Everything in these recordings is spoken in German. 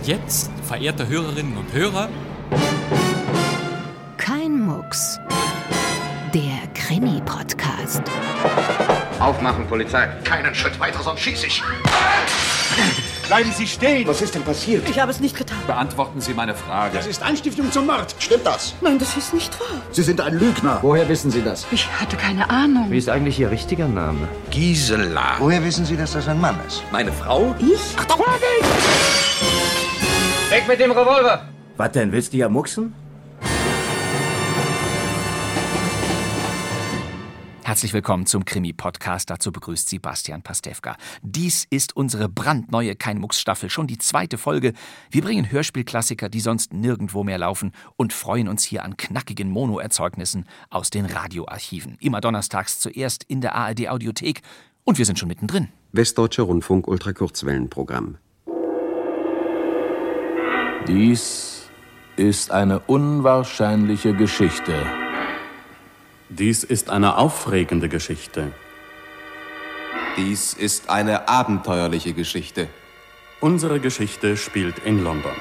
Und jetzt, verehrte Hörerinnen und Hörer, Kein Mucks. Der Krimi-Podcast. Aufmachen, Polizei. Keinen Schritt weiter, sonst schieße ich. Bleiben Sie stehen! Was ist denn passiert? Ich habe es nicht getan. Beantworten Sie meine Frage. Das ist Anstiftung zum Mord. Stimmt das? Nein, das ist nicht wahr. Sie sind ein Lügner. Woher wissen Sie das? Ich hatte keine Ahnung. Wie ist eigentlich Ihr richtiger Name? Gisela. Woher wissen Sie, dass das ein Mann ist? Meine Frau? Ich? Weg mit dem Revolver! Was denn, willst du ja mucksen? Herzlich willkommen zum Krimi-Podcast. Dazu begrüßt Sie Bastian Pastewka. Dies ist unsere brandneue Kein-Mucks-Staffel, schon die zweite Folge. Wir bringen Hörspielklassiker, die sonst nirgendwo mehr laufen und freuen uns hier an knackigen Mono-Erzeugnissen aus den Radioarchiven. Immer donnerstags zuerst in der ARD-Audiothek und wir sind schon mittendrin. Westdeutscher Rundfunk Ultrakurzwellenprogramm. Dies ist eine unwahrscheinliche Geschichte. Dies ist eine aufregende Geschichte. Dies ist eine abenteuerliche Geschichte. Unsere Geschichte spielt in London.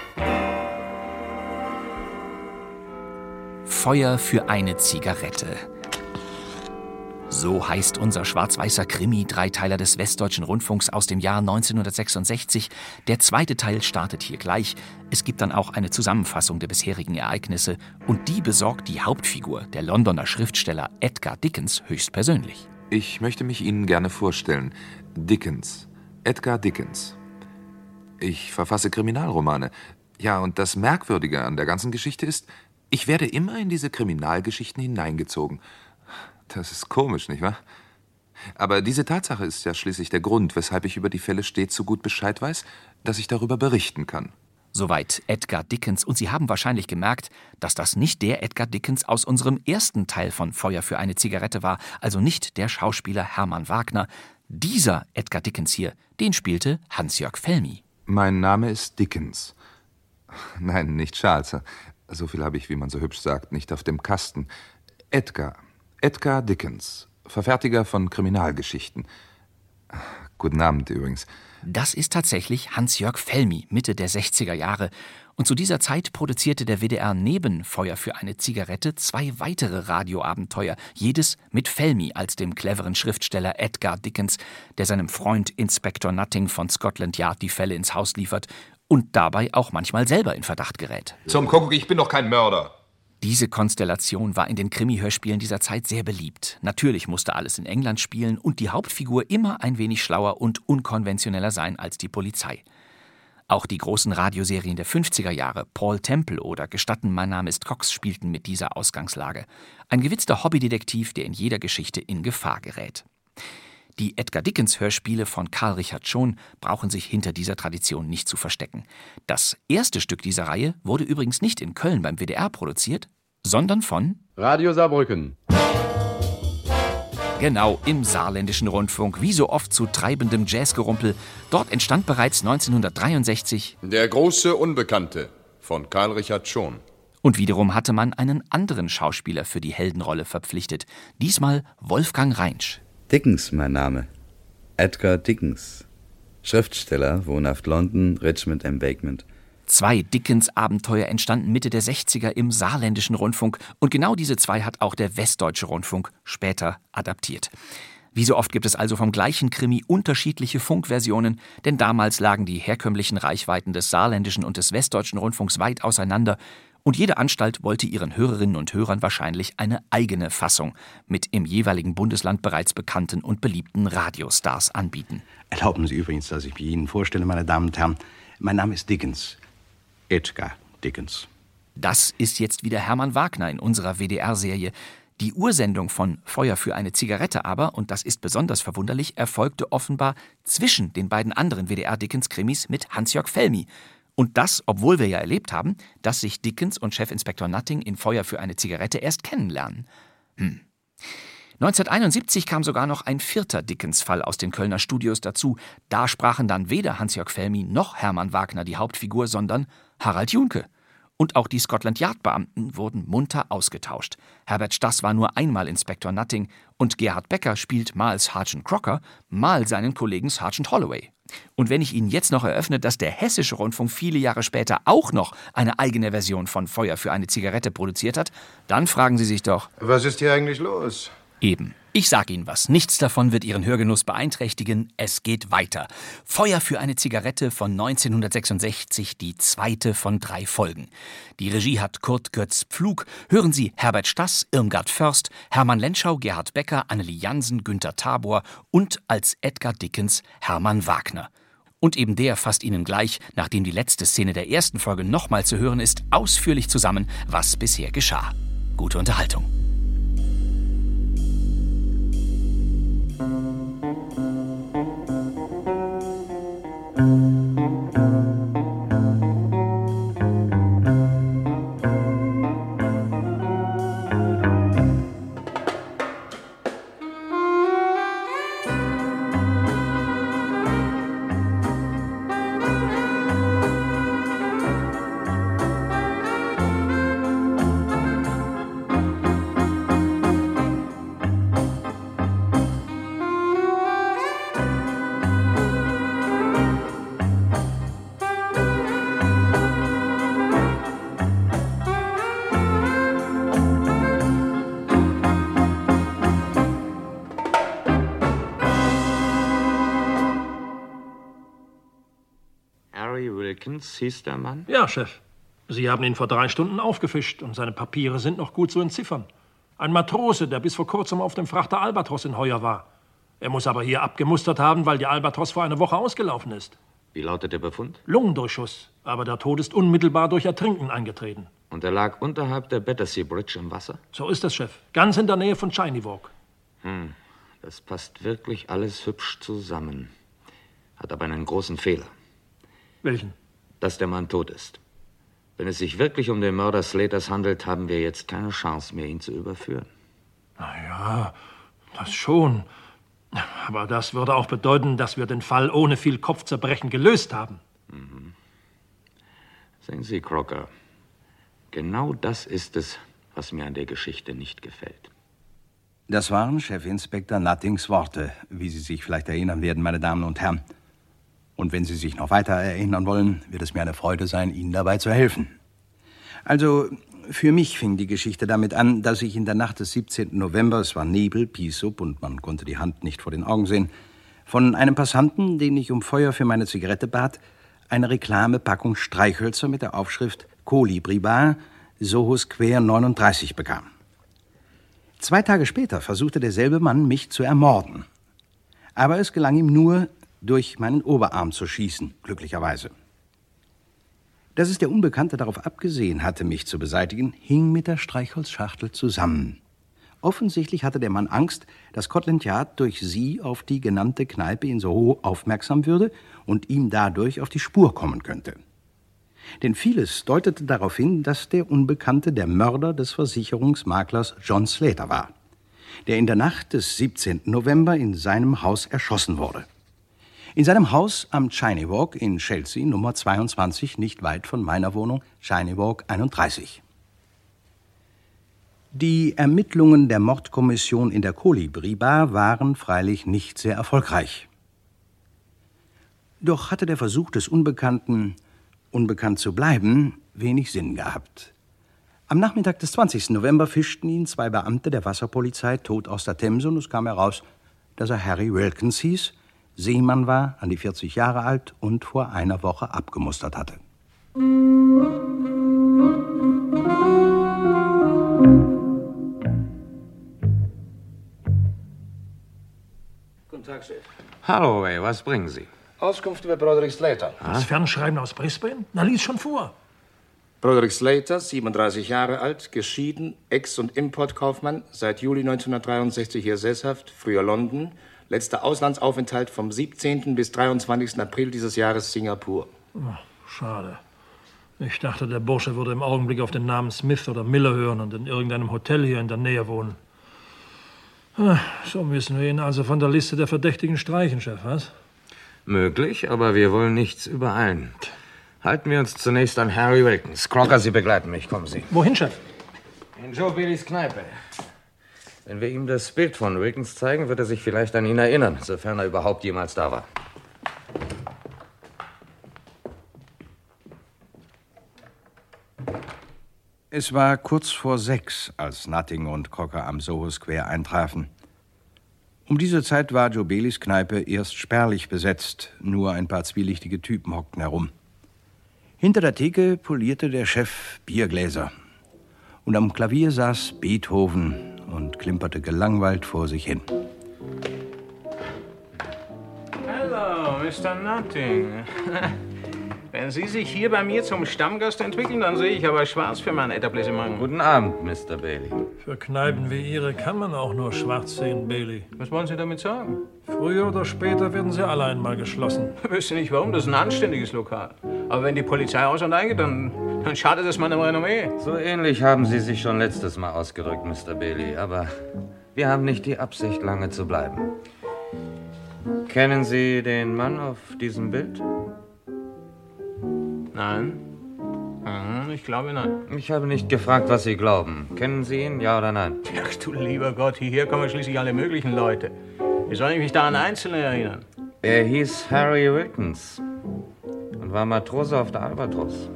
Feuer für eine Zigarette. So heißt unser schwarz-weißer Krimi-Dreiteiler des Westdeutschen Rundfunks aus dem Jahr 1966. Der zweite Teil startet hier gleich. Es gibt dann auch eine Zusammenfassung der bisherigen Ereignisse und die besorgt die Hauptfigur, der Londoner Schriftsteller Edgar Dickens, höchstpersönlich. Ich möchte mich Ihnen gerne vorstellen. Dickens. Edgar Dickens. Ich verfasse Kriminalromane. Ja, und das Merkwürdige an der ganzen Geschichte ist, ich werde immer in diese Kriminalgeschichten hineingezogen. Das ist komisch, nicht wahr? Aber diese Tatsache ist ja schließlich der Grund, weshalb ich über die Fälle stets so gut Bescheid weiß, dass ich darüber berichten kann. Soweit Edgar Dickens. Und Sie haben wahrscheinlich gemerkt, dass das nicht der Edgar Dickens aus unserem ersten Teil von Feuer für eine Zigarette war, also nicht der Schauspieler Hermann Wagner. Dieser Edgar Dickens hier, den spielte Hans-Jörg Felmi. Mein Name ist Dickens. Nein, nicht Charles. So viel habe ich, wie man so hübsch sagt, nicht auf dem Kasten. Edgar. Edgar Dickens, Verfertiger von Kriminalgeschichten. Guten Abend übrigens. Das ist tatsächlich Hans-Jörg Felmi, Mitte der 60er Jahre. Und zu dieser Zeit produzierte der WDR neben Feuer für eine Zigarette zwei weitere Radioabenteuer, jedes mit Felmi als dem cleveren Schriftsteller Edgar Dickens, der seinem Freund Inspektor Nutting von Scotland Yard die Fälle ins Haus liefert und dabei auch manchmal selber in Verdacht gerät. Zum Kuckuck, ich bin doch kein Mörder. Diese Konstellation war in den Krimi-Hörspielen dieser Zeit sehr beliebt. Natürlich musste alles in England spielen und die Hauptfigur immer ein wenig schlauer und unkonventioneller sein als die Polizei. Auch die großen Radioserien der 50er Jahre, Paul Temple oder Gestatten, mein Name ist Cox, spielten mit dieser Ausgangslage. Ein gewitzter Hobbydetektiv, der in jeder Geschichte in Gefahr gerät. Die Edgar Dickens Hörspiele von Karl Richard Schon brauchen sich hinter dieser Tradition nicht zu verstecken. Das erste Stück dieser Reihe wurde übrigens nicht in Köln beim WDR produziert, sondern von Radio Saarbrücken. Genau, im saarländischen Rundfunk, wie so oft zu treibendem Jazzgerumpel. Dort entstand bereits 1963 Der große Unbekannte von Karl Richard Schon. Und wiederum hatte man einen anderen Schauspieler für die Heldenrolle verpflichtet. Diesmal Wolfgang Reinsch. Dickens, mein Name. Edgar Dickens. Schriftsteller, wohnhaft London, Richmond Embankment. Zwei Dickens-Abenteuer entstanden Mitte der 60er im saarländischen Rundfunk und genau diese zwei hat auch der Westdeutsche Rundfunk später adaptiert. Wie so oft gibt es also vom gleichen Krimi unterschiedliche Funkversionen, denn damals lagen die herkömmlichen Reichweiten des saarländischen und des westdeutschen Rundfunks weit auseinander und jede Anstalt wollte ihren Hörerinnen und Hörern wahrscheinlich eine eigene Fassung mit im jeweiligen Bundesland bereits bekannten und beliebten Radiostars anbieten. Erlauben Sie übrigens, dass ich mich Ihnen vorstelle, meine Damen und Herren. Mein Name ist Dickens. Edgar Dickens. Das ist jetzt wieder Hermann Wagner in unserer WDR-Serie. Die Ursendung von Feuer für eine Zigarette aber, und das ist besonders verwunderlich, erfolgte offenbar zwischen den beiden anderen WDR-Dickens-Krimis mit Hans-Jörg Felmi. Und das, obwohl wir ja erlebt haben, dass sich Dickens und Chefinspektor Nutting in Feuer für eine Zigarette erst kennenlernen. Hm. 1971 kam sogar noch ein vierter Dickens-Fall aus den Kölner Studios dazu. Da sprachen dann weder Hans-Jörg Felmi noch Hermann Wagner die Hauptfigur, sondern Harald Junke. Und auch die Scotland Yard-Beamten wurden munter ausgetauscht. Herbert Stass war nur einmal Inspektor Nutting und Gerhard Becker spielt mal Sergeant Crocker, mal seinen Kollegen Sergeant Holloway. Und wenn ich Ihnen jetzt noch eröffne, dass der Hessische Rundfunk viele Jahre später auch noch eine eigene Version von Feuer für eine Zigarette produziert hat, dann fragen Sie sich doch. Was ist hier eigentlich los? Eben. Ich sag Ihnen was. Nichts davon wird Ihren Hörgenuss beeinträchtigen. Es geht weiter. Feuer für eine Zigarette von 1966, die zweite von drei Folgen. Die Regie hat Kurt Götz Pflug. Hören Sie Herbert Stass, Irmgard Först, Hermann Lenschau, Gerhard Becker, Annelie Jansen, Günter Tabor und als Edgar Dickens Hermann Wagner. Und eben der fasst Ihnen gleich, nachdem die letzte Szene der ersten Folge nochmal zu hören ist, ausführlich zusammen, was bisher geschah. Gute Unterhaltung. Harry Hieß der Mann? Ja, Chef. Sie haben ihn vor drei Stunden aufgefischt und seine Papiere sind noch gut zu entziffern. Ein Matrose, der bis vor kurzem auf dem Frachter Albatros in Heuer war. Er muss aber hier abgemustert haben, weil die Albatros vor einer Woche ausgelaufen ist. Wie lautet der Befund? Lungendurchschuss, aber der Tod ist unmittelbar durch Ertrinken eingetreten. Und er lag unterhalb der Battersea Bridge im Wasser? So ist es, Chef. Ganz in der Nähe von Shiny Walk. Hm, das passt wirklich alles hübsch zusammen. Hat aber einen großen Fehler. Welchen? Dass der Mann tot ist. Wenn es sich wirklich um den Mörder Slaters handelt, haben wir jetzt keine Chance mehr, ihn zu überführen. Na ja, das schon. Aber das würde auch bedeuten, dass wir den Fall ohne viel Kopfzerbrechen gelöst haben. Mhm. Sehen Sie, Crocker, genau das ist es, was mir an der Geschichte nicht gefällt. Das waren Chefinspektor Nuttings Worte, wie Sie sich vielleicht erinnern werden, meine Damen und Herren. Und wenn Sie sich noch weiter erinnern wollen, wird es mir eine Freude sein, Ihnen dabei zu helfen. Also, für mich fing die Geschichte damit an, dass ich in der Nacht des 17. November, es war Nebel, Pisup und man konnte die Hand nicht vor den Augen sehen, von einem Passanten, den ich um Feuer für meine Zigarette bat, eine Reklamepackung Streichhölzer mit der Aufschrift Kolibri Bar, Soho Square 39 bekam. Zwei Tage später versuchte derselbe Mann, mich zu ermorden. Aber es gelang ihm nur, durch meinen Oberarm zu schießen, glücklicherweise. Dass es der Unbekannte darauf abgesehen hatte, mich zu beseitigen, hing mit der Streichholzschachtel zusammen. Offensichtlich hatte der Mann Angst, dass Scotland Yard durch sie auf die genannte Kneipe in Soho aufmerksam würde und ihm dadurch auf die Spur kommen könnte. Denn vieles deutete darauf hin, dass der Unbekannte der Mörder des Versicherungsmaklers John Slater war, der in der Nacht des 17. November in seinem Haus erschossen wurde. In seinem Haus am Chiny Walk in Chelsea, Nummer 22, nicht weit von meiner Wohnung, Chiny Walk 31. Die Ermittlungen der Mordkommission in der Kolibri Bar waren freilich nicht sehr erfolgreich. Doch hatte der Versuch des Unbekannten, unbekannt zu bleiben, wenig Sinn gehabt. Am Nachmittag des 20. November fischten ihn zwei Beamte der Wasserpolizei tot aus der Themse und es kam heraus, dass er Harry Wilkins hieß, Seemann war, an die 40 Jahre alt und vor einer Woche abgemustert hatte. Guten Tag, Chef. Holloway, was bringen Sie? Auskunft über Broderick Slater. Das Fernschreiben aus Brisbane? Na, lies schon vor. Broderick Slater, 37 Jahre alt, geschieden, Ex- und Importkaufmann, seit Juli 1963 hier sesshaft, früher London, letzter Auslandsaufenthalt vom 17. bis 23. April dieses Jahres Singapur. Oh, schade. Ich dachte, der Bursche würde im Augenblick auf den Namen Smith oder Miller hören und in irgendeinem Hotel hier in der Nähe wohnen. Ah, So müssen wir ihn also von der Liste der Verdächtigen streichen, Chef, was? Möglich, aber wir wollen nichts übereilen. Halten wir uns zunächst an Harry Wilkins. Crocker, Sie begleiten mich. Kommen Sie. Wohin, Chef? In Joe Billys Kneipe. Wenn wir ihm das Bild von Wilkins zeigen, wird er sich vielleicht an ihn erinnern, sofern er überhaupt jemals da war. Es war kurz vor sechs, als Nutting und Crocker am Soho Square eintrafen. Um diese Zeit war Joe Baileys Kneipe erst spärlich besetzt, nur ein paar zwielichtige Typen hockten herum. Hinter der Theke polierte der Chef Biergläser. Und am Klavier saß Beethoven und klimperte gelangweilt vor sich hin. Hallo, Mr. Nutting. Wenn Sie sich hier bei mir zum Stammgast entwickeln, dann sehe ich aber schwarz für mein Etablissement. Guten Abend, Mr. Bailey. Für Kneipen wie Ihre kann man auch nur schwarz sehen, Bailey. Was wollen Sie damit sagen? Früher oder später werden sie alle einmal geschlossen. Ich wüsste nicht warum, das ist ein anständiges Lokal. Aber wenn die Polizei aus- und eingeht, dann, dann schadet es meinem Renommee. So ähnlich haben Sie sich schon letztes Mal ausgedrückt, Mr. Bailey. Aber wir haben nicht die Absicht, lange zu bleiben. Kennen Sie den Mann auf diesem Bild? Nein. Mhm, ich glaube nein. Ich habe nicht gefragt, was Sie glauben. Kennen Sie ihn, ja oder nein? Ach du lieber Gott, hierher kommen schließlich alle möglichen Leute. Wie soll ich mich da an Einzelne erinnern? Er hieß Harry Wilkins und war Matrose auf der Albatros.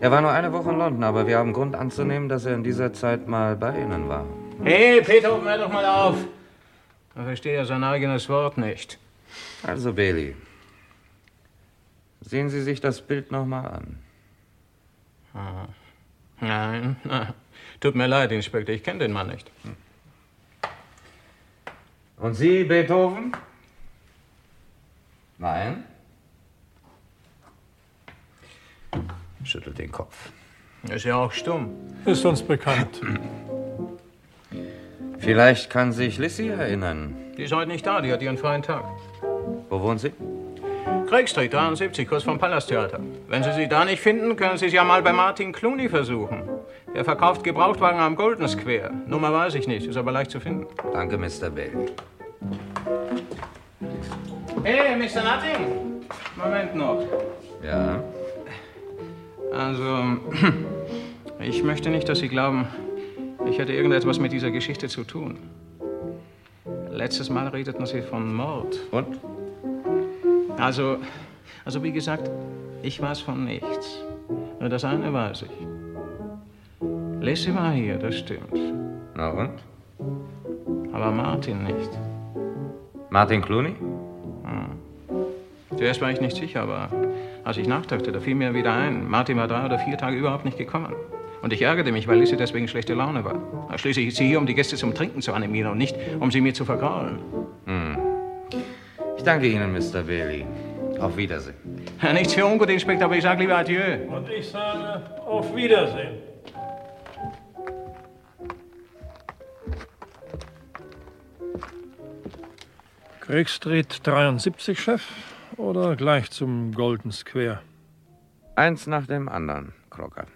Er war nur eine Woche in London, aber wir haben Grund anzunehmen, dass er in dieser Zeit mal bei Ihnen war. Hey, Peter, hör doch mal auf. Er versteht ja sein eigenes Wort nicht. Also, Bailey, sehen Sie sich das Bild noch mal an. Ah. Nein, na, tut mir leid, Inspektor, ich kenne den Mann nicht. Und Sie, Beethoven? Nein? Schüttelt den Kopf. Ist ja auch stumm. Ist uns bekannt. Vielleicht kann sich Lissy erinnern. Die ist heute nicht da, die hat ihren freien Tag. Wo wohnt sie? Craig Street, 73, kurz vom Palasttheater. Wenn Sie sie da nicht finden, können Sie es ja mal bei Martin Clooney versuchen. Er verkauft Gebrauchtwagen am Golden Square. Nummer weiß ich nicht, ist aber leicht zu finden. Danke, Mr. Bailey. Hey, Mr. Nutting! Moment noch. Ja? Also, ich möchte nicht, dass Sie glauben, ich hätte irgendetwas mit dieser Geschichte zu tun. Letztes Mal redeten Sie von Mord. Und? Also, also wie gesagt, ich weiß von nichts. Nur das eine weiß ich. Lissy war hier, das stimmt. Na und? Aber Martin nicht. Martin Clooney? Hm. Zuerst war ich nicht sicher, aber als ich nachdachte, da fiel mir wieder ein, Martin war drei oder vier Tage überhaupt nicht gekommen. Und ich ärgerte mich, weil Lissy deswegen schlechte Laune war. Schließlich ist sie hier, um die Gäste zum Trinken zu animieren und nicht, um sie mir zu vergraulen. Ich danke Ihnen, Mr. Bailey. Auf Wiedersehen. Nichts für ungut, Inspektor, aber ich sage lieber Adieu. Und ich sage auf Wiedersehen. Craig Street 73, Chef, oder gleich zum Golden Square? Eins nach dem anderen, Crocker.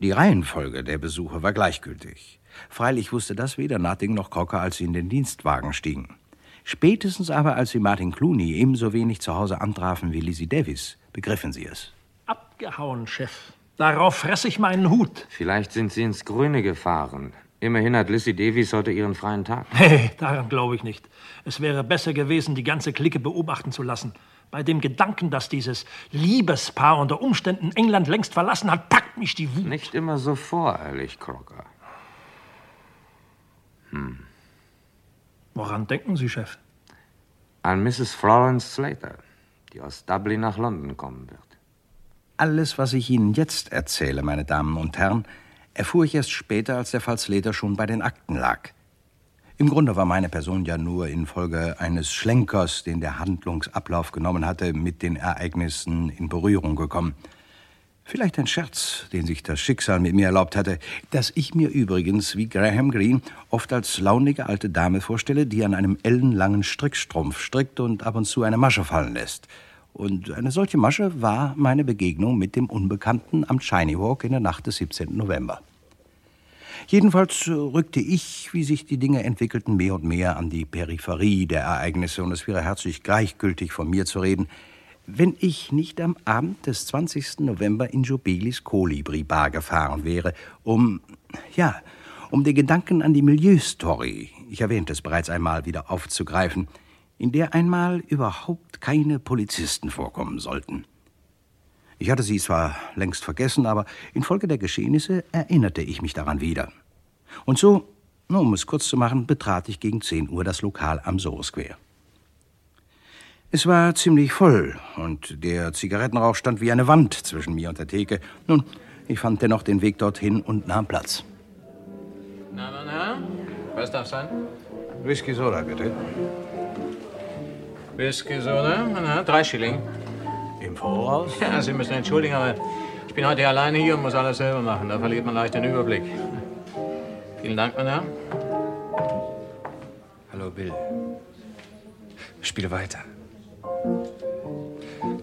Die Reihenfolge der Besuche war gleichgültig. Freilich wusste das weder Nutting noch Crocker, als sie in den Dienstwagen stiegen. Spätestens aber, als sie Martin Clooney ebenso wenig zu Hause antrafen wie Lizzie Davis, begriffen sie es. Abgehauen, Chef. Darauf fress ich meinen Hut. Vielleicht sind Sie ins Grüne gefahren. Immerhin hat Lissy Davies heute ihren freien Tag. Nee, daran glaube ich nicht. Es wäre besser gewesen, die ganze Clique beobachten zu lassen. Bei dem Gedanken, dass dieses Liebespaar unter Umständen England längst verlassen hat, packt mich die Wut. Nicht immer so voreilig, Crocker. Hm. Woran denken Sie, Chef? An Mrs. Florence Slater, die aus Dublin nach London kommen wird. Alles, was ich Ihnen jetzt erzähle, meine Damen und Herren, erfuhr ich erst später, als der Fall Slater schon bei den Akten lag. Im Grunde war meine Person ja nur infolge eines Schlenkers, den der Handlungsablauf genommen hatte, mit den Ereignissen in Berührung gekommen. Vielleicht ein Scherz, den sich das Schicksal mit mir erlaubt hatte, dass ich mir übrigens, wie Graham Greene, oft als launige alte Dame vorstelle, die an einem ellenlangen Strickstrumpf strickt und ab und zu eine Masche fallen lässt. Und eine solche Masche war meine Begegnung mit dem Unbekannten am Shiny Walk in der Nacht des 17. November. Jedenfalls rückte ich, wie sich die Dinge entwickelten, mehr und mehr an die Peripherie der Ereignisse, und es wäre herzlich gleichgültig von mir zu reden, wenn ich nicht am Abend des 20. November in Jobelis Kolibri Bar gefahren wäre, um, ja, um den Gedanken an die Milieustory, ich erwähnte es bereits einmal, wieder aufzugreifen, in der einmal überhaupt keine Polizisten vorkommen sollten. Ich hatte sie zwar längst vergessen, aber infolge der Geschehnisse erinnerte ich mich daran wieder. Und so, nur um es kurz zu machen, betrat ich gegen 10 Uhr das Lokal am Soho Square. Es war ziemlich voll und der Zigarettenrauch stand wie eine Wand zwischen mir und der Theke. Nun, ich fand dennoch den Weg dorthin und nahm Platz. Na, mein Herr, was darf sein? Whisky Soda, bitte. Whisky Soda, mein Herr, drei Schilling. Im Voraus? Ja, Sie müssen entschuldigen, aber ich bin heute alleine hier und muss alles selber machen. Da verliert man leicht den Überblick. Vielen Dank, mein Herr. Hallo, Bill. Spiel weiter.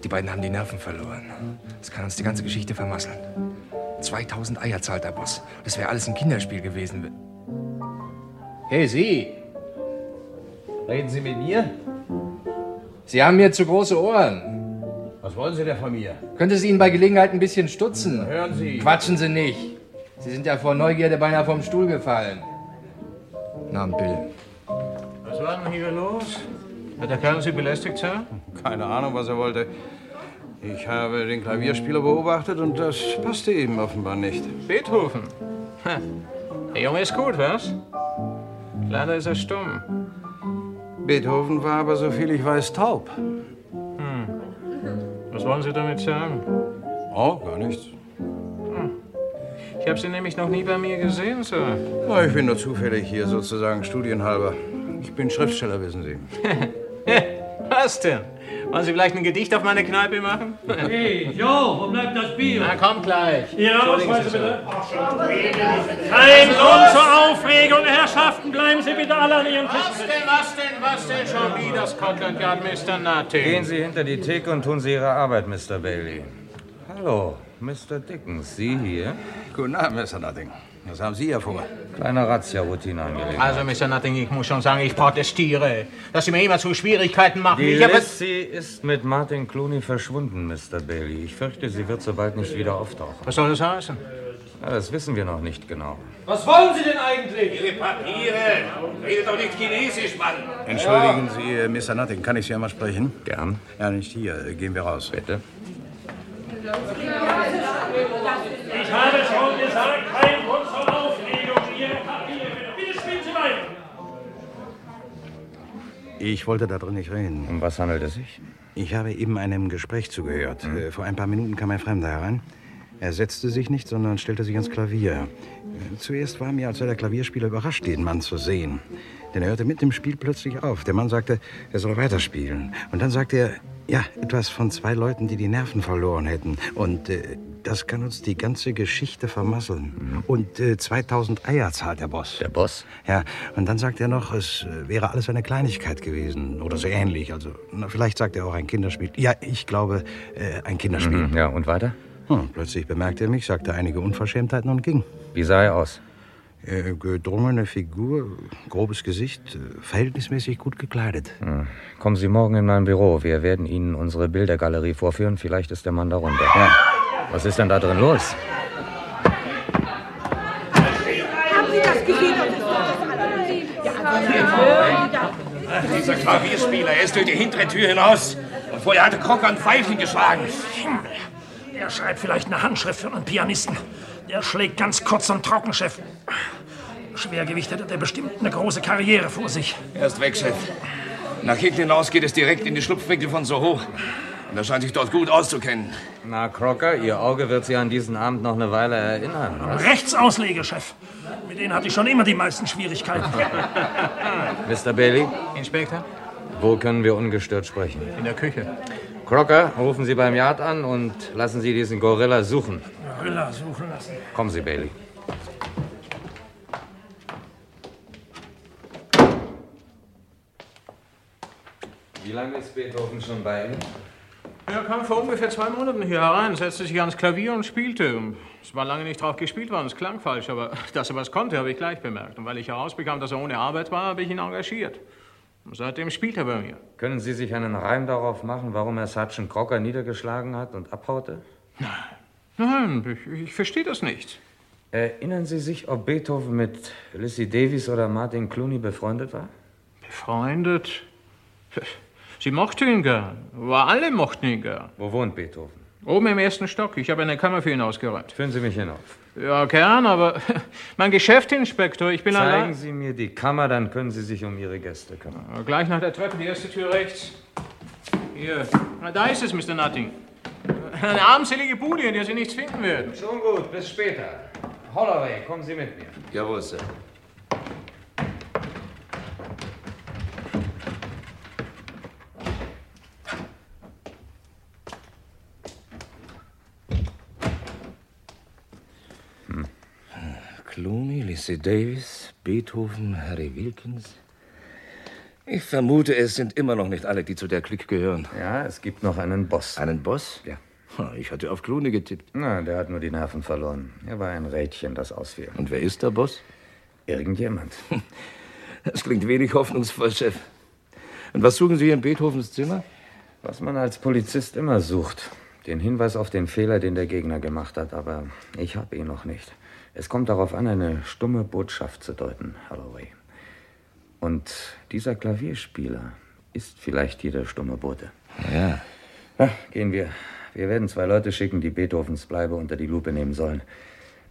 Die beiden haben die Nerven verloren. Das kann uns die ganze Geschichte vermasseln. 2000 Eier zahlt der Boss. Das wäre alles ein Kinderspiel gewesen. Hey, Sie! Reden Sie mit mir? Sie haben mir zu große Ohren. Was wollen Sie denn von mir? Könnte es Ihnen bei Gelegenheit ein bisschen stutzen? Hören Sie. Quatschen Sie nicht. Sie sind ja vor Neugierde beinahe vom Stuhl gefallen. Na, Bill. Was war denn hier los? Hat der Kerl Sie belästigt, Sir? Keine Ahnung, was er wollte. Ich habe den Klavierspieler beobachtet und das passte ihm offenbar nicht. Beethoven. Ha. Der Junge ist gut, was? Leider ist er stumm. Beethoven war aber, soviel ich weiß, taub. Hm. Was wollen Sie damit sagen? Oh, gar nichts. Ich habe Sie nämlich noch nie bei mir gesehen, Sir. Oh, ich bin nur zufällig hier, sozusagen studienhalber. Ich bin Schriftsteller, wissen Sie. Was denn? Wollen Sie vielleicht ein Gedicht auf meine Kneipe machen? Hey, Jo, wo bleibt das Bier? Na, kommt gleich. Ihre Entschuldigen Ausweise bitte. Kein Grund zur Aufregung, Herrschaften. Bleiben Sie bitte alle an Ihren Was Tischen. denn, was denn, was denn schon wieder Scotland Yard, Mr. Nutty? Gehen Sie hinter die Theke und tun Sie Ihre Arbeit, Mr. Bailey. Hallo, Mr. Dickens, Sie hier? Guten Abend, Mr. Nutting. Was haben Sie hier vor? Kleine Razzia-Routine angelegt. Also, Mr. Nutting, ich muss schon sagen, ich protestiere, dass Sie mir immer zu Schwierigkeiten machen. Die ich Lissy ist mit Martin Clooney verschwunden, Mr. Bailey. Ich fürchte, sie wird so bald nicht wieder auftauchen. Was soll das heißen? Ja, das wissen wir noch nicht genau. Was wollen Sie denn eigentlich? Ihre Papiere! Redet doch nicht Chinesisch, Mann! Entschuldigen Sie, äh, Mr. Nutting, kann ich Sie einmal sprechen? Gern. Ja, nicht hier. Äh, Gehen wir raus. Bitte. Ich habe schon gesagt, kein Ich wollte da drin nicht reden. Um was handelt es sich? Ich habe eben einem Gespräch zugehört. Äh, Vor ein paar Minuten kam ein Fremder herein. Er setzte sich nicht, sondern stellte sich ans Klavier. Zuerst war mir, als sei der Klavierspieler überrascht, den Mann zu sehen. Denn er hörte mit dem Spiel plötzlich auf. Der Mann sagte, er soll weiterspielen. Und dann sagte er, ja, etwas von zwei Leuten, die die Nerven verloren hätten. Und äh, das kann uns die ganze Geschichte vermasseln. Und äh, 2000 Eier zahlt der Boss. Der Boss? Ja, und dann sagt er noch, es äh, wäre alles eine Kleinigkeit gewesen oder so ähnlich. Also, na, vielleicht sagt er auch ein Kinderspiel. Ja, ich glaube, äh, ein Kinderspiel. Mhm, ja, und weiter? Hm, plötzlich bemerkte er mich, sagte einige Unverschämtheiten und ging. Wie sah er aus? Äh, gedrungene Figur, grobes Gesicht, äh, verhältnismäßig gut gekleidet. Hm. Kommen Sie morgen in mein Büro. Wir werden Ihnen unsere Bildergalerie vorführen. Vielleicht ist der Mann darunter. Ja. Was ist denn da drin los? Haben Sie das gesehen? Dieser Klavierspieler, er ist durch die hintere Tür hinaus. Und vorher hatte Crocker ein Pfeilchen geschlagen. Der schreibt vielleicht eine Handschrift für einen Pianisten. Der schlägt ganz kurz und trocken, Chef. Schwergewicht hat er bestimmt eine große Karriere vor sich. Er ist weg, Chef. Nach hinten hinaus geht es direkt in die Schlupfwinkel von Soho. Und er scheint sich dort gut auszukennen. Na, Crocker, Ihr Auge wird Sie an diesen Abend noch eine Weile erinnern. Was? Rechtsausleger, Chef. Mit denen hatte ich schon immer die meisten Schwierigkeiten. Mr. Bailey, Inspektor? wo können wir ungestört sprechen? In der Küche. Crocker, rufen Sie beim Yard an und lassen Sie diesen Gorilla suchen. Gorilla suchen lassen. Kommen Sie, Bailey. Wie lange ist Beethoven schon bei Ihnen? Er kam vor ungefähr zwei Monaten hier herein, setzte sich ans Klavier und spielte. Es war lange nicht drauf gespielt worden, es klang falsch, aber dass er was konnte, habe ich gleich bemerkt. Und weil ich herausbekam, dass er ohne Arbeit war, habe ich ihn engagiert. Seitdem spielt er bei mir. Können Sie sich einen Reim darauf machen, warum er Sergeant Crocker niedergeschlagen hat und abhaute? Nein, ich, ich verstehe das nicht. Erinnern Sie sich, ob Beethoven mit Lizzie Davis oder Martin Clooney befreundet war? Befreundet? Sie mochte ihn gern. Aber alle mochten ihn gern. Wo wohnt Beethoven? Oben im ersten Stock. Ich habe eine Kammer für ihn ausgeräumt. Führen Sie mich hinauf. Ja, gern, aber mein Geschäftsinspektor, ich bin Zeigen allein. Sie mir die Kammer, dann können Sie sich um Ihre Gäste kümmern. Ja, Gleich nach der Treppe, die erste Tür rechts. Hier. Na, da ist es, Mr. Nutting. Eine armselige Bude, in der Sie nichts finden werden. Schon gut, bis später. Holloway, kommen Sie mit mir. Jawohl, Sir. Clooney, Lizzie Davis, Beethoven, Harry Wilkins. Ich vermute, es sind immer noch nicht alle, die zu der Clique gehören. Ja, es gibt noch einen Boss. Einen Boss? Ja. Ich hatte auf Clooney getippt. Na, der hat nur die Nerven verloren. Er war ein Rädchen, das ausfiel. Und wer ist der Boss? Irgendjemand. Das klingt wenig hoffnungsvoll, Chef. Und was suchen Sie in Beethovens Zimmer? Was man als Polizist immer sucht. Den Hinweis auf den Fehler, den der Gegner gemacht hat. Aber ich habe ihn noch nicht. Es kommt darauf an, eine stumme Botschaft zu deuten, Holloway. Und dieser Klavierspieler ist vielleicht hier der stumme Bote. Ja. Na, gehen wir. Wir werden zwei Leute schicken, die Beethovens Bleibe unter die Lupe nehmen sollen.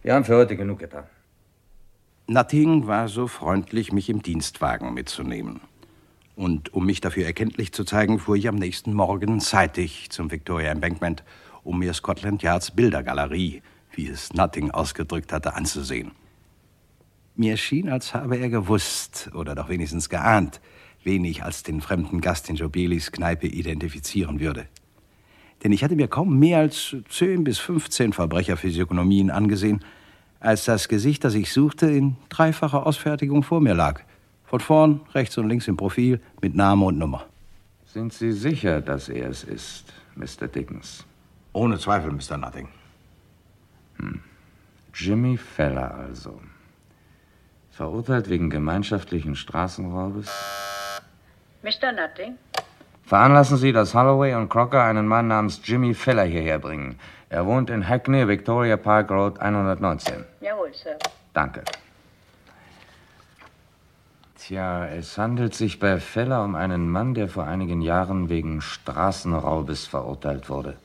Wir haben für heute genug getan. Nutting war so freundlich, mich im Dienstwagen mitzunehmen. Und um mich dafür erkenntlich zu zeigen, fuhr ich am nächsten Morgen zeitig zum Victoria Embankment, um mir Scotland Yards Bildergalerie, wie es Nutting ausgedrückt hatte, anzusehen. Mir schien, als habe er gewusst, oder doch wenigstens geahnt, wen ich als den fremden Gast in Jobelis Kneipe identifizieren würde. Denn ich hatte mir kaum mehr als zehn bis 15 Verbrecherphysiognomien angesehen, als das Gesicht, das ich suchte, in dreifacher Ausfertigung vor mir lag. Von vorn, rechts und links im Profil, mit Name und Nummer. Sind Sie sicher, dass er es ist, Mr. Dickens? Ohne Zweifel, Mr. Nutting. Hm. Jimmy Feller also. Verurteilt wegen gemeinschaftlichen Straßenraubes. Mr. Nutting? Veranlassen Sie, dass Holloway und Crocker einen Mann namens Jimmy Feller hierher bringen. Er wohnt in Hackney, Victoria Park Road 119. Jawohl, Sir. Danke. Tja, es handelt sich bei Feller um einen Mann, der vor einigen Jahren wegen Straßenraubes verurteilt wurde.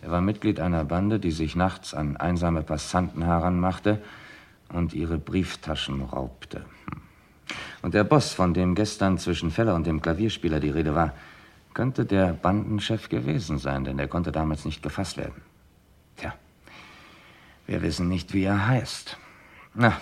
Er war Mitglied einer Bande, die sich nachts an einsame Passanten heranmachte und ihre Brieftaschen raubte. Und der Boss, von dem gestern zwischen Feller und dem Klavierspieler die Rede war, könnte der Bandenchef gewesen sein, denn er konnte damals nicht gefasst werden. Tja, wir wissen nicht, wie er heißt. Na,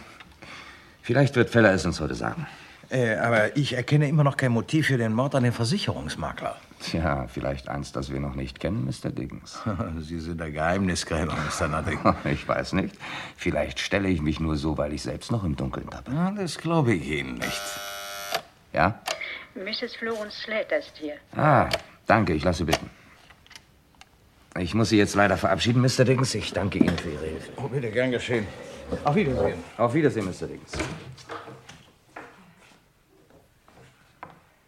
vielleicht wird Feller es uns heute sagen. Äh, aber ich erkenne immer noch kein Motiv für den Mord an den Versicherungsmakler. Tja, vielleicht eins, das wir noch nicht kennen, Mr. Dickens. Sie sind der Geheimnisgräber, Mr. Nutting. Ich weiß nicht. Vielleicht stelle ich mich nur so, weil ich selbst noch im Dunkeln tappe. Ja, das glaube ich Ihnen nicht. Ja? Mrs. Florence Slater ist hier. Ah, danke, ich lasse bitten. Ich muss Sie jetzt leider verabschieden, Mr. Dickens. Ich danke Ihnen für Ihre Hilfe. Oh, bitte, gern geschehen. Auf Wiedersehen. Auf Wiedersehen, Mr. Dickens.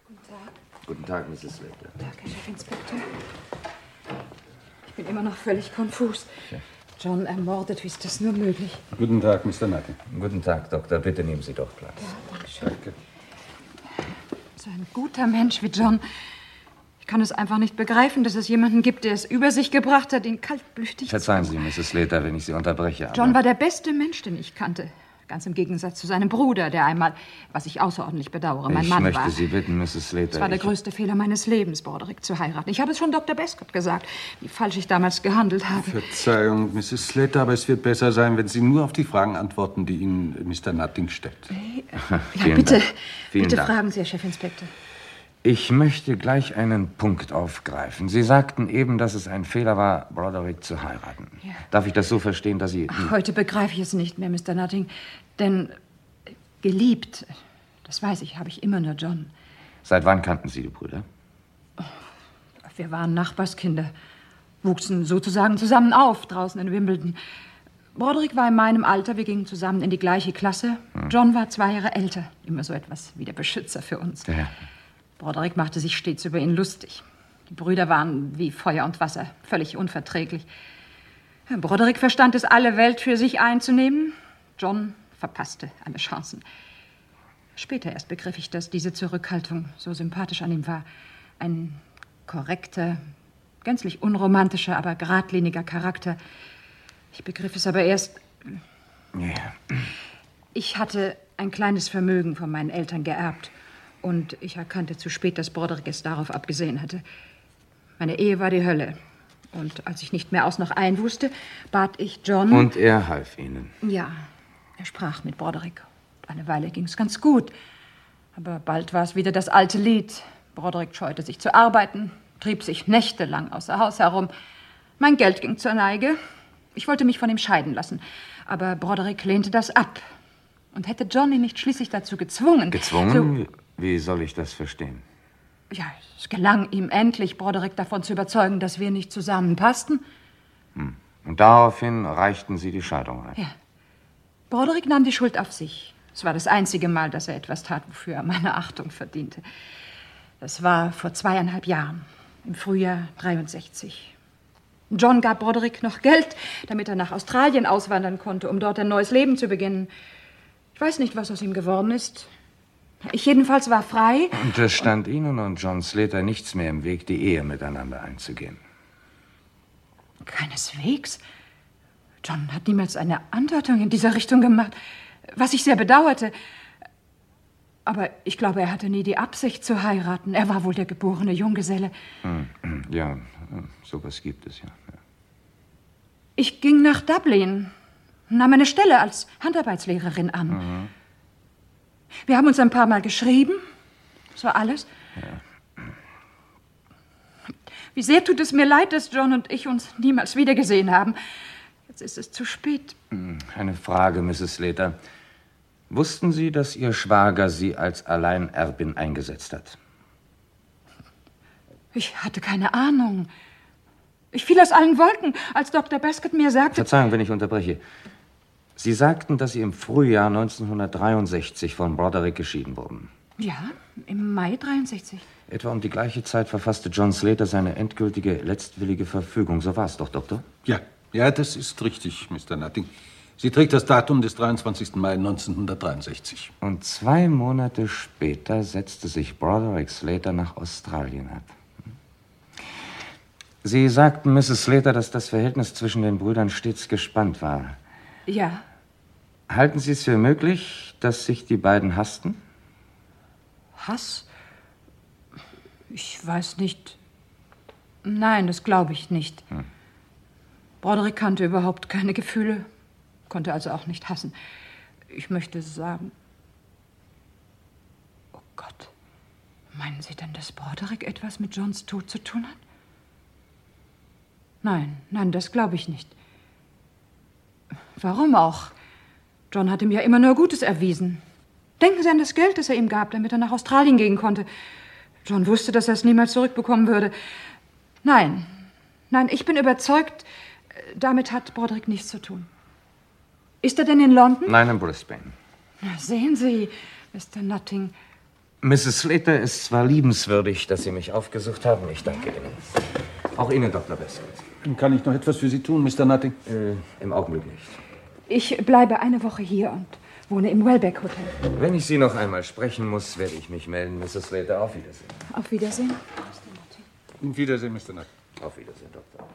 Guten Tag. Guten Tag, Mrs. Slater. Guten Tag, Herr Chefinspektor. Ich bin immer noch völlig konfus. John ermordet, wie ist das nur möglich? Guten Tag, Mr. Nutting. Guten Tag, Doktor. Bitte nehmen Sie doch Platz. Ja, danke schön. So ein guter Mensch wie John. Ich kann es einfach nicht begreifen, dass es jemanden gibt, der es über sich gebracht hat, ihn kaltblütig Verzeihen Sie, Mrs. Slater, wenn ich Sie unterbreche. aber- John war der beste Mensch, den ich kannte. Ganz im Gegensatz zu seinem Bruder, der einmal, was ich außerordentlich bedauere, mein ich Mann möchte war. Sie bitten, Mrs. Slater. Es war der ich- größte Fehler meines Lebens, Broderick zu heiraten. Ich habe es schon Dr. Bescott gesagt, wie falsch ich damals gehandelt habe. Verzeihung, Mrs. Slater, aber es wird besser sein, wenn Sie nur auf die Fragen antworten, die Ihnen Mr. Nutting stellt. Ja, Vielen bitte, Dank. Vielen bitte Dank. fragen Sie, Herr Chefinspektor. Ich möchte gleich einen Punkt aufgreifen. Sie sagten eben, dass es ein Fehler war, Broderick zu heiraten. Ja. Darf ich das so verstehen, dass Sie... Heute begreife ich es nicht mehr, Mr. Nutting, denn geliebt, das weiß ich, habe ich immer nur John. Seit wann kannten Sie die Brüder? Wir waren Nachbarskinder, wuchsen sozusagen zusammen auf draußen in Wimbledon. Broderick war in meinem Alter, wir gingen zusammen in die gleiche Klasse. Hm. John war zwei Jahre älter, immer so etwas wie der Beschützer für uns. Ja. Broderick machte sich stets über ihn lustig. Die Brüder waren wie Feuer und Wasser, völlig unverträglich. Broderick verstand es, alle Welt für sich einzunehmen. John verpasste alle Chancen. Später erst begriff ich, dass diese Zurückhaltung so sympathisch an ihm war. Ein korrekter, gänzlich unromantischer, aber geradliniger Charakter. Ich begriff es aber erst. Ja. Ich hatte ein kleines Vermögen von meinen Eltern geerbt. Und ich erkannte zu spät, dass Broderick es darauf abgesehen hatte. Meine Ehe war die Hölle. Und als ich nicht mehr aus noch ein wusste, bat ich John. Und er half Ihnen. Ja, er sprach mit Broderick. Eine Weile ging es ganz gut. Aber bald war es wieder das alte Lied. Broderick scheute sich zu arbeiten, trieb sich nächtelang außer Haus herum. Mein Geld ging zur Neige. Ich wollte mich von ihm scheiden lassen. Aber Broderick lehnte das ab. Und hätte John ihn nicht schließlich dazu gezwungen. Gezwungen? Wie soll ich das verstehen? Ja, es gelang ihm endlich, Broderick davon zu überzeugen, dass wir nicht zusammenpassten. Hm. Und daraufhin reichten Sie die Scheidung ein. Ja. Broderick nahm die Schuld auf sich. Es war das einzige Mal, dass er etwas tat, wofür er meine Achtung verdiente. Das war vor zweieinhalb Jahren, im Frühjahr 63. John gab Broderick noch Geld, damit er nach Australien auswandern konnte, um dort ein neues Leben zu beginnen. Ich weiß nicht, was aus ihm geworden ist. Ich jedenfalls war frei. Und es stand Ihnen und John Slater nichts mehr im Weg, die Ehe miteinander einzugehen. Keineswegs. John hat niemals eine Andeutung in dieser Richtung gemacht, was ich sehr bedauerte. Aber ich glaube, er hatte nie die Absicht zu heiraten. Er war wohl der geborene Junggeselle. Hm, hm, ja, sowas gibt es ja. ja. Ich ging nach Dublin, nahm eine Stelle als Handarbeitslehrerin an. Mhm. Wir haben uns ein paar Mal geschrieben. Das war alles. Ja. Wie sehr tut es mir leid, dass John und ich uns niemals wiedergesehen haben. Jetzt ist es zu spät. Hm, Eine Frage, Mrs. Slater. Wussten Sie, dass Ihr Schwager Sie als Alleinerbin eingesetzt hat? Ich hatte keine Ahnung. Ich fiel aus allen Wolken, als Dr. Baskett mir sagte. Verzeihung, wenn ich unterbreche. Sie sagten, dass Sie im Frühjahr 1963 von Broderick geschieden wurden. Ja, im Mai 63. Etwa um die gleiche Zeit verfasste John Slater seine endgültige, letztwillige Verfügung. So war es doch, Doktor? Ja, ja, das ist richtig, Mr. Nutting. Sie trägt das Datum des 23. Mai 1963. Und zwei Monate später setzte sich Broderick Slater nach Australien ab. Sie sagten, Mrs. Slater, dass das Verhältnis zwischen den Brüdern stets gespannt war. Ja. Halten Sie es für möglich, dass sich die beiden hassten? Hass? Ich weiß nicht. Nein, das glaube ich nicht. Hm. Broderick kannte überhaupt keine Gefühle, konnte also auch nicht hassen. Ich möchte sagen. Oh Gott. Meinen Sie denn, dass Broderick etwas mit Johns Tod zu tun hat? Nein, nein, das glaube ich nicht. Warum auch? John hat ihm ja immer nur Gutes erwiesen. Denken Sie an das Geld, das er ihm gab, damit er nach Australien gehen konnte. John wusste, dass er es niemals zurückbekommen würde. Nein, nein, ich bin überzeugt, damit hat Broderick nichts zu tun. Ist er denn in London? Nein, in Brisbane. Na, sehen Sie, Mr. Nutting. Mrs. Slater ist zwar liebenswürdig, dass Sie mich aufgesucht haben. Ich danke Ihnen. Auch Ihnen, Dr. Baskett. Kann ich noch etwas für Sie tun, Mr. Nutting? Äh, Im Augenblick nicht. Ich bleibe eine Woche hier und wohne im Welbeck Hotel. Wenn ich Sie noch einmal sprechen muss, werde ich mich melden, Mrs. Slater. Auf Wiedersehen. Auf Wiedersehen. Auf Wiedersehen, Mr. Nutting. Auf Wiedersehen, Doktor.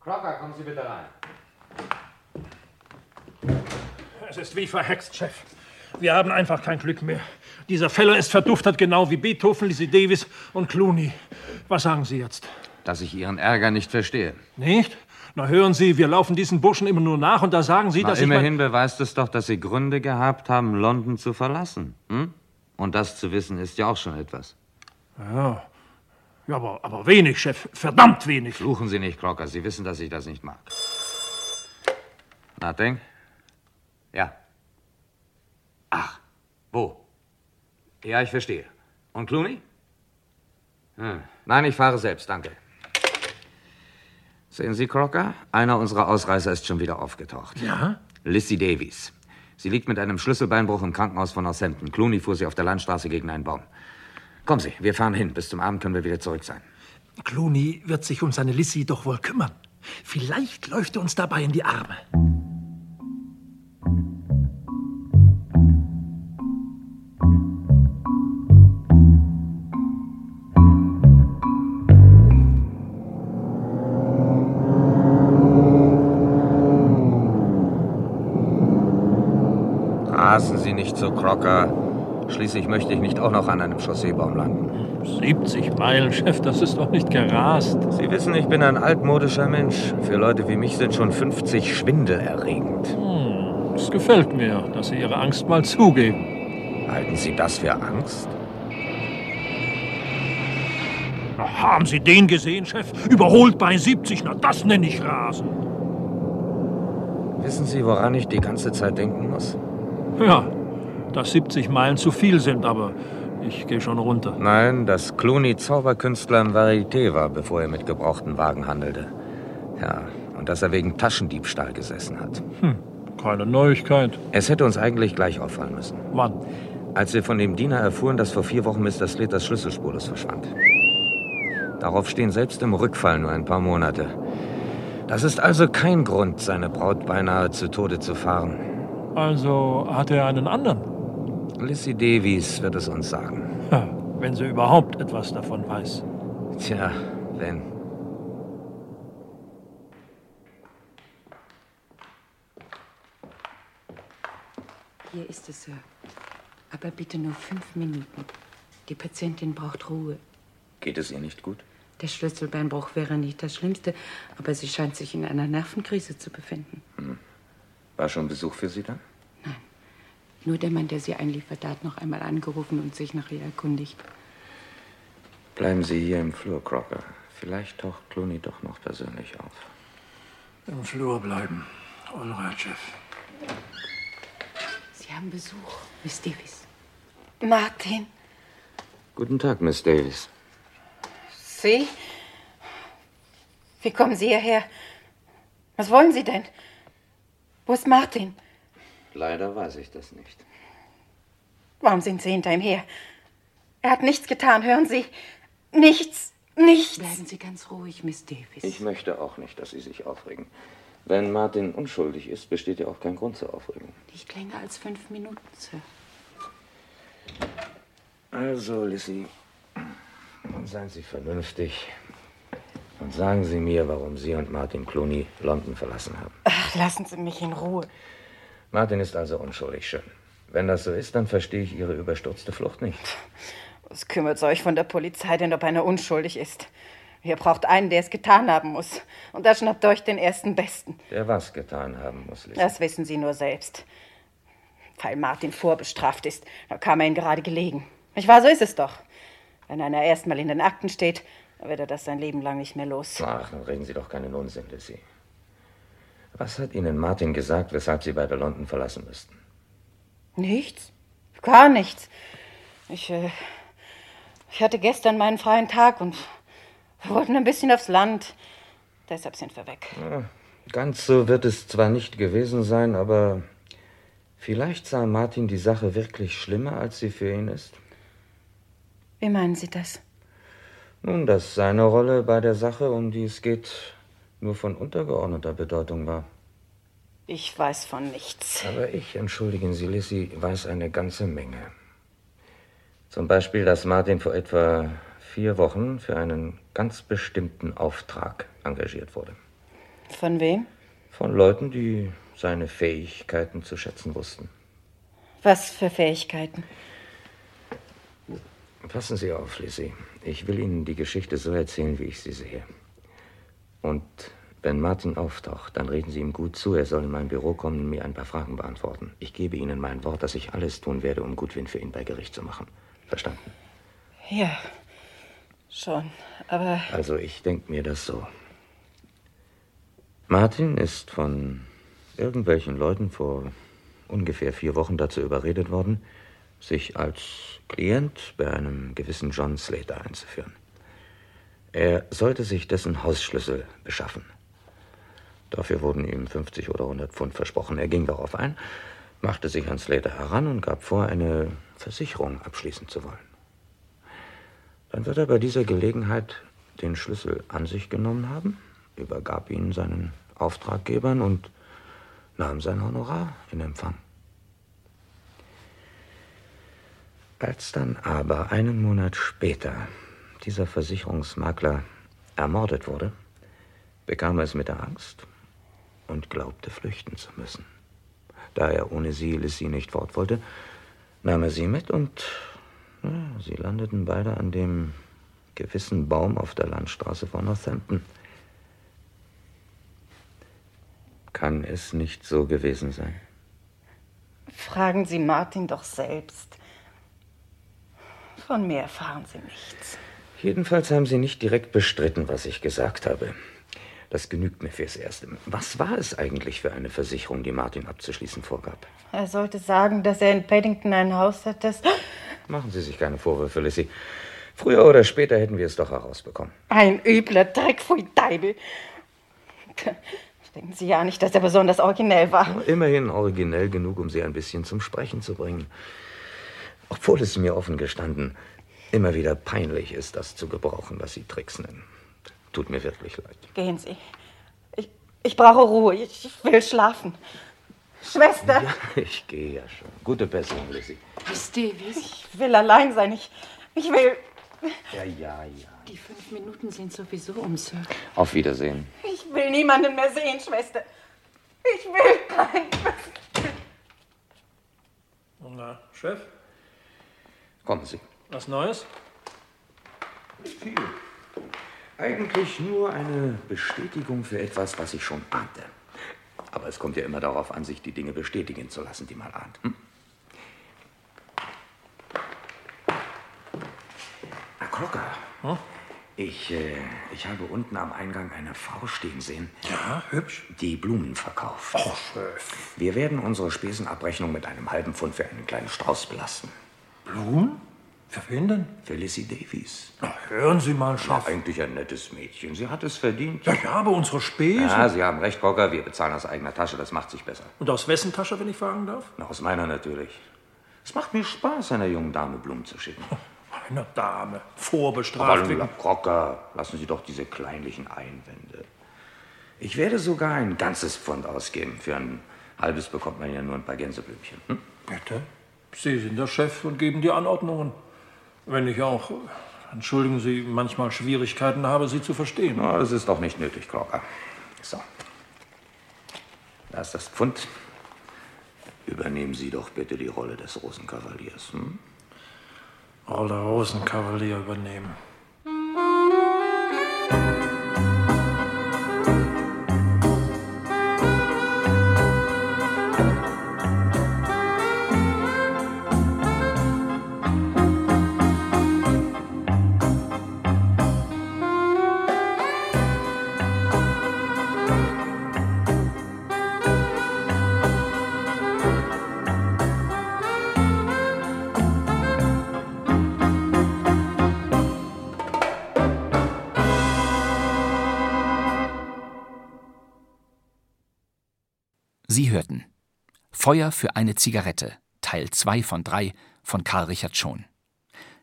Crocker, kommen Sie bitte rein. Es ist wie verhext, Chef. Wir haben einfach kein Glück mehr. Dieser Feller ist verduftet, genau wie Beethoven, Lizzie Davis und Clooney. Was sagen Sie jetzt? Dass ich Ihren Ärger nicht verstehe. Nicht? Na hören Sie, wir laufen diesen Burschen immer nur nach und da sagen Sie, Na, dass ich immerhin beweist es doch, dass Sie Gründe gehabt haben, London zu verlassen. Hm? Und das zu wissen ist ja auch schon etwas. Ja, ja aber, aber wenig, Chef. Verdammt wenig. Fluchen Sie nicht, Crocker. Sie wissen, dass ich das nicht mag. Nothing? Ja. Ach, wo? Ja, ich verstehe. Und Clooney? Hm. Nein, ich fahre selbst, danke. Sehen Sie, Crocker? Einer unserer Ausreißer ist schon wieder aufgetaucht. Ja? Lissy Davies. Sie liegt mit einem Schlüsselbeinbruch im Krankenhaus von Northampton. Clooney fuhr sie auf der Landstraße gegen einen Baum. Kommen Sie, wir fahren hin. Bis zum Abend können wir wieder zurück sein. Clooney wird sich um seine Lissy doch wohl kümmern. Vielleicht läuft er uns dabei in die Arme. So, Crocker. Schließlich möchte ich nicht auch noch an einem Chausseebaum landen. 70 Meilen, Chef, das ist doch nicht gerast. Sie wissen, ich bin ein altmodischer Mensch. Für Leute wie mich sind schon 50 schwindelerregend. Hm, es gefällt mir, dass Sie Ihre Angst mal zugeben. Halten Sie das für Angst? Na, haben Sie den gesehen, Chef? Überholt bei 70, na das nenne ich Rasen. Wissen Sie, woran ich die ganze Zeit denken muss? Ja, dass 70 Meilen zu viel sind, aber ich gehe schon runter. Nein, dass Clooney Zauberkünstler im Varieté war, bevor er mit gebrauchten Wagen handelte. Ja, und dass er wegen Taschendiebstahl gesessen hat. Hm, keine Neuigkeit. Es hätte uns eigentlich gleich auffallen müssen. Wann? Als wir von dem Diener erfuhren, dass vor vier Wochen Mr. Slaters Schlüssel spurlos verschwand. Darauf stehen selbst im Rückfall nur ein paar Monate. Das ist also kein Grund, seine Braut beinahe zu Tode zu fahren. Also hat er einen anderen? Lissy Davies wird es uns sagen. Ja, wenn sie überhaupt etwas davon weiß. Tja, wenn. Hier ist es, Sir. Aber bitte nur fünf Minuten. Die Patientin braucht Ruhe. Geht es ihr nicht gut? Der Schlüsselbeinbruch wäre nicht das Schlimmste, aber sie scheint sich in einer Nervenkrise zu befinden. Hm. War schon Besuch für Sie da? Nur der Mann, der sie einliefert, hat noch einmal angerufen und sich nach ihr erkundigt. Bleiben Sie hier im Flur, Crocker. Vielleicht taucht Clooney doch noch persönlich auf. Im Flur bleiben. All right, Chef. Sie haben Besuch, Miss Davis. Martin, Guten Tag, Miss Davis. Sie? Wie kommen Sie hierher? Was wollen Sie denn? Wo ist Martin? Leider weiß ich das nicht. Warum sind Sie hinter ihm her? Er hat nichts getan, hören Sie? Nichts, nichts. Bleiben Sie ganz ruhig, Miss Davis. Ich möchte auch nicht, dass Sie sich aufregen. Wenn Martin unschuldig ist, besteht ja auch kein Grund zur Aufregung. Nicht länger als fünf Minuten, Sir. Also, Lissy, seien Sie vernünftig und sagen Sie mir, warum Sie und Martin Clooney London verlassen haben. Ach, lassen Sie mich in Ruhe. Martin ist also unschuldig, schön. Wenn das so ist, dann verstehe ich Ihre überstürzte Flucht nicht. Was kümmert euch von der Polizei denn, ob einer unschuldig ist? Ihr braucht einen, der es getan haben muss. Und da schnappt euch den ersten Besten. Der was getan haben muss, Lissy. Das wissen Sie nur selbst. Weil Martin vorbestraft ist, da kam er ihn gerade gelegen. Nicht wahr, so ist es doch. Wenn einer erstmal in den Akten steht, dann wird er das sein Leben lang nicht mehr los. Ach, dann reden Sie doch keinen Unsinn, Lissy. Was hat Ihnen Martin gesagt, weshalb Sie beide London verlassen müssten? Nichts. Gar nichts. Ich, äh, ich hatte gestern meinen freien Tag und wir wollten ein bisschen aufs Land. Deshalb sind wir weg. Ja, ganz so wird es zwar nicht gewesen sein, aber vielleicht sah Martin die Sache wirklich schlimmer, als sie für ihn ist. Wie meinen Sie das? Nun, dass seine Rolle bei der Sache, um die es geht, nur von untergeordneter Bedeutung war. Ich weiß von nichts. Aber ich, entschuldigen Sie, Lissy, weiß eine ganze Menge. Zum Beispiel, dass Martin vor etwa vier Wochen für einen ganz bestimmten Auftrag engagiert wurde. Von wem? Von Leuten, die seine Fähigkeiten zu schätzen wussten. Was für Fähigkeiten? Passen Sie auf, Lissy. Ich will Ihnen die Geschichte so erzählen, wie ich sie sehe. Und wenn Martin auftaucht, dann reden Sie ihm gut zu. Er soll in mein Büro kommen und mir ein paar Fragen beantworten. Ich gebe Ihnen mein Wort, dass ich alles tun werde, um Gutwind für ihn bei Gericht zu machen. Verstanden? Ja, schon. Aber Also, ich denke mir das so. Martin ist von irgendwelchen Leuten vor ungefähr vier Wochen dazu überredet worden, sich als Klient bei einem gewissen John Slater einzuführen. Er sollte sich dessen Hausschlüssel beschaffen. Dafür wurden ihm 50 oder 100 Pfund versprochen. Er ging darauf ein, machte sich an Slater heran und gab vor, eine Versicherung abschließen zu wollen. Dann wird er bei dieser Gelegenheit den Schlüssel an sich genommen haben, übergab ihn seinen Auftraggebern und nahm sein Honorar in Empfang. Als dann aber einen Monat später dieser Versicherungsmakler ermordet wurde, bekam er es mit der Angst und glaubte flüchten zu müssen. Da er ohne sie Lissy nicht fort wollte, nahm er sie mit und ja, sie landeten beide an dem gewissen Baum auf der Landstraße von Northampton. Kann es nicht so gewesen sein? Fragen Sie Martin doch selbst. Von mir erfahren Sie nichts. Jedenfalls haben Sie nicht direkt bestritten, was ich gesagt habe. Das genügt mir fürs Erste. Was war es eigentlich für eine Versicherung, die Martin abzuschließen vorgab? Er sollte sagen, dass er in Paddington ein Haus hat, das. Machen Sie sich keine Vorwürfe, Lissy. Früher oder später hätten wir es doch herausbekommen. Ein übler Dreck, pfui Deibel. Denken Sie ja nicht, dass er besonders originell war. Immerhin originell genug, um Sie ein bisschen zum Sprechen zu bringen. Obwohl es mir offen gestanden immer wieder peinlich ist, das zu gebrauchen, was Sie Tricks nennen. Tut mir wirklich leid. Gehen Sie. Ich, ich brauche Ruhe. Ich will schlafen. Schwester! Ja, ich gehe ja schon. Gute Besserung, Lissy. Miss Davis? Ich will allein sein. Ich, ich will. Ja, ja, ja. Die fünf Minuten sind sowieso um, Sir. Auf Wiedersehen. Ich will niemanden mehr sehen, Schwester. Ich will keinen. Na, Chef, Kommen Sie. Was Neues? Viel. Eigentlich nur eine Bestätigung für etwas, was ich schon ahnte. Aber es kommt ja immer darauf an, sich die Dinge bestätigen zu lassen, die man ahnt. Hm? Herr Klocker. Ich, äh, ich habe unten am Eingang eine Frau stehen sehen. Ja, hübsch. Die Blumen verkauft. Oh, Chef. Wir werden unsere Spesenabrechnung mit einem halben Pfund für einen kleinen Strauß belasten. Blumen? Für wen denn? Lissy Davies. Na, hören Sie mal, Chef. Ja, eigentlich ein nettes Mädchen. Sie hat es verdient. Ja, ja, aber unsere Spesen. Ja, Sie haben recht, Cocker. Wir bezahlen aus eigener Tasche. Das macht sich besser. Und aus wessen Tasche, wenn ich fragen darf? Na, aus meiner natürlich. Es macht mir Spaß, einer jungen Dame Blumen zu schicken. Eine Dame. Vorbestraft. Aber Crocker, lassen Sie doch diese kleinlichen Einwände. Ich werde sogar ein ganzes Pfund ausgeben. Für ein halbes bekommt man ja nur ein paar Gänseblümchen. Hm? Bitte? Sie sind der Chef und geben die Anordnungen. Wenn ich auch, entschuldigen Sie, manchmal Schwierigkeiten habe, Sie zu verstehen. Na, das ist doch nicht nötig, Crocker. So. Da ist das Pfund. Übernehmen Sie doch bitte die Rolle des Rosenkavaliers. Hm? Rolle Rosenkavalier übernehmen. Feuer für eine Zigarette, Teil 2 von 3 von Karl Richard Schon.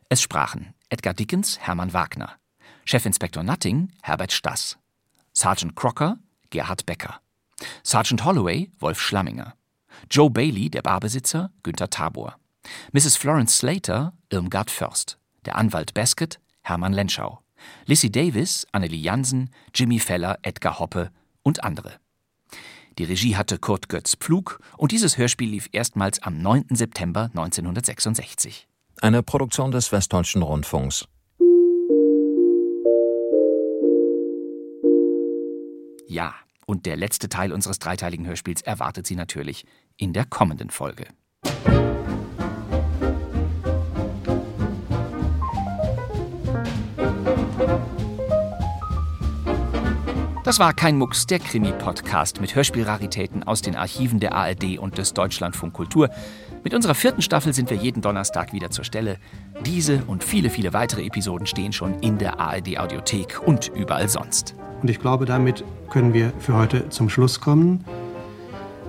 Es sprachen Edgar Dickens, Hermann Wagner, Chefinspektor Nutting, Herbert Stass, Sergeant Crocker, Gerhard Becker, Sergeant Holloway, Wolf Schlamminger, Joe Bailey, der Barbesitzer, Günther Tabor, Mrs. Florence Slater, Irmgard Först, der Anwalt Baskett, Hermann Lenschau, Lissy Davis, Annelie Jansen, Jimmy Feller, Edgar Hoppe und andere. Die Regie hatte Kurt Götz Pflug und dieses Hörspiel lief erstmals am 9. September 1966. Eine Produktion des Westdeutschen Rundfunks. Ja, und der letzte Teil unseres dreiteiligen Hörspiels erwartet Sie natürlich in der kommenden Folge. Das war kein Mucks, der Krimi-Podcast mit Hörspielraritäten aus den Archiven der ARD und des Deutschlandfunk Kultur. Mit unserer vierten Staffel sind wir jeden Donnerstag wieder zur Stelle. Diese und viele, viele weitere Episoden stehen schon in der ARD Audiothek und überall sonst. Und ich glaube, damit können wir für heute zum Schluss kommen.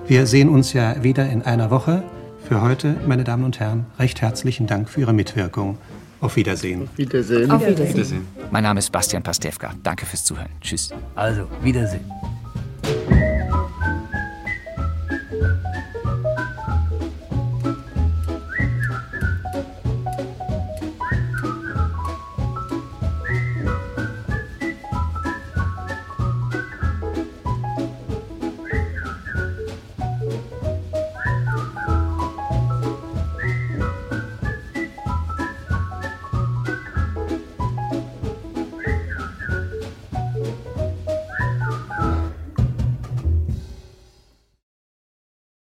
Wir sehen uns ja wieder in einer Woche. Für heute, meine Damen und Herren, recht herzlichen Dank für Ihre Mitwirkung. Auf Wiedersehen. Wiedersehen. Auf Wiedersehen. Mein Name ist Bastian Pastewka. Danke fürs Zuhören. Tschüss. Also, Wiedersehen.